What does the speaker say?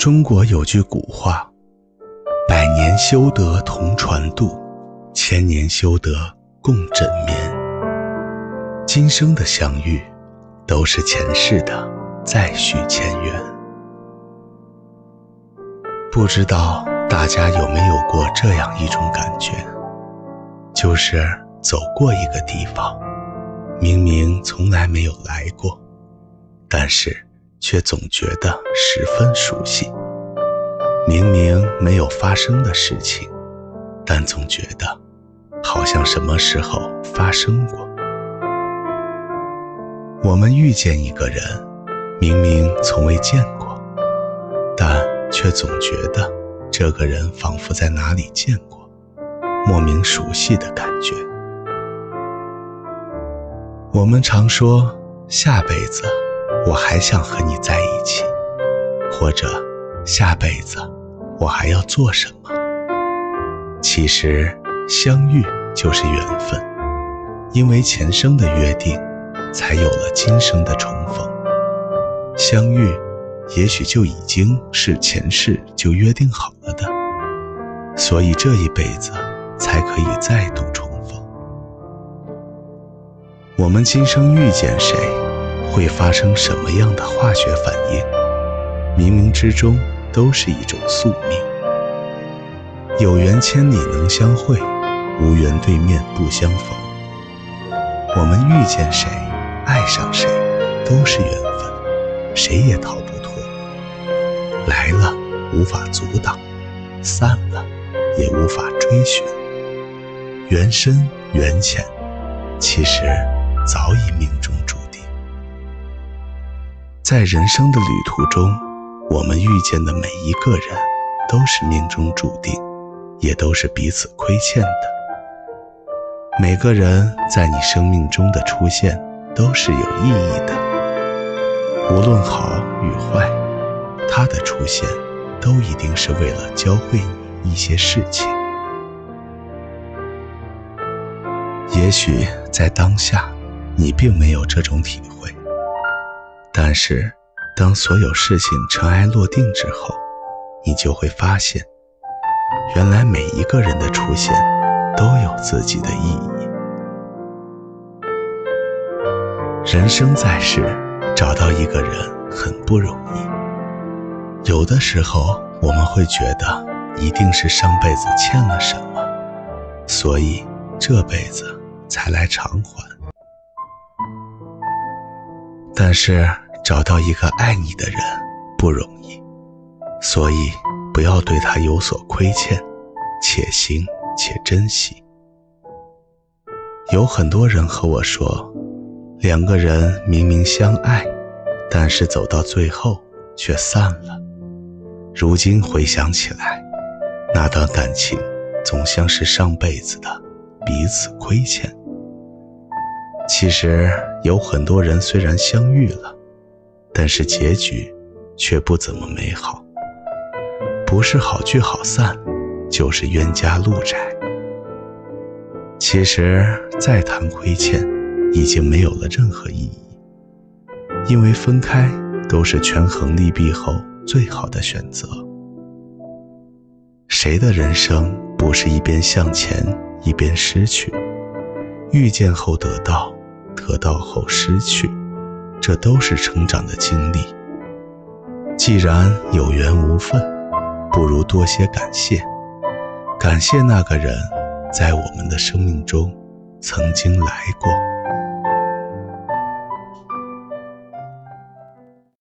中国有句古话：“百年修得同船渡，千年修得共枕眠。”今生的相遇，都是前世的再续前缘。不知道大家有没有过这样一种感觉，就是走过一个地方，明明从来没有来过，但是。却总觉得十分熟悉。明明没有发生的事情，但总觉得好像什么时候发生过。我们遇见一个人，明明从未见过，但却总觉得这个人仿佛在哪里见过，莫名熟悉的感觉。我们常说下辈子。我还想和你在一起，或者下辈子我还要做什么？其实相遇就是缘分，因为前生的约定，才有了今生的重逢。相遇，也许就已经是前世就约定好了的，所以这一辈子才可以再度重逢。我们今生遇见谁？会发生什么样的化学反应？冥冥之中都是一种宿命。有缘千里能相会，无缘对面不相逢。我们遇见谁，爱上谁，都是缘分，谁也逃不脱。来了无法阻挡，散了也无法追寻。缘深缘浅，其实早已命中。在人生的旅途中，我们遇见的每一个人，都是命中注定，也都是彼此亏欠的。每个人在你生命中的出现，都是有意义的。无论好与坏，他的出现，都一定是为了教会你一些事情。也许在当下，你并没有这种体会。但是，当所有事情尘埃落定之后，你就会发现，原来每一个人的出现都有自己的意义。人生在世，找到一个人很不容易。有的时候，我们会觉得一定是上辈子欠了什么，所以这辈子才来偿还。但是找到一个爱你的人不容易，所以不要对他有所亏欠，且行且珍惜。有很多人和我说，两个人明明相爱，但是走到最后却散了。如今回想起来，那段感情总像是上辈子的彼此亏欠。其实有很多人虽然相遇了，但是结局却不怎么美好。不是好聚好散，就是冤家路窄。其实再谈亏欠，已经没有了任何意义，因为分开都是权衡利弊后最好的选择。谁的人生不是一边向前一边失去？遇见后得到。得到后失去，这都是成长的经历。既然有缘无分，不如多些感谢，感谢那个人在我们的生命中曾经来过。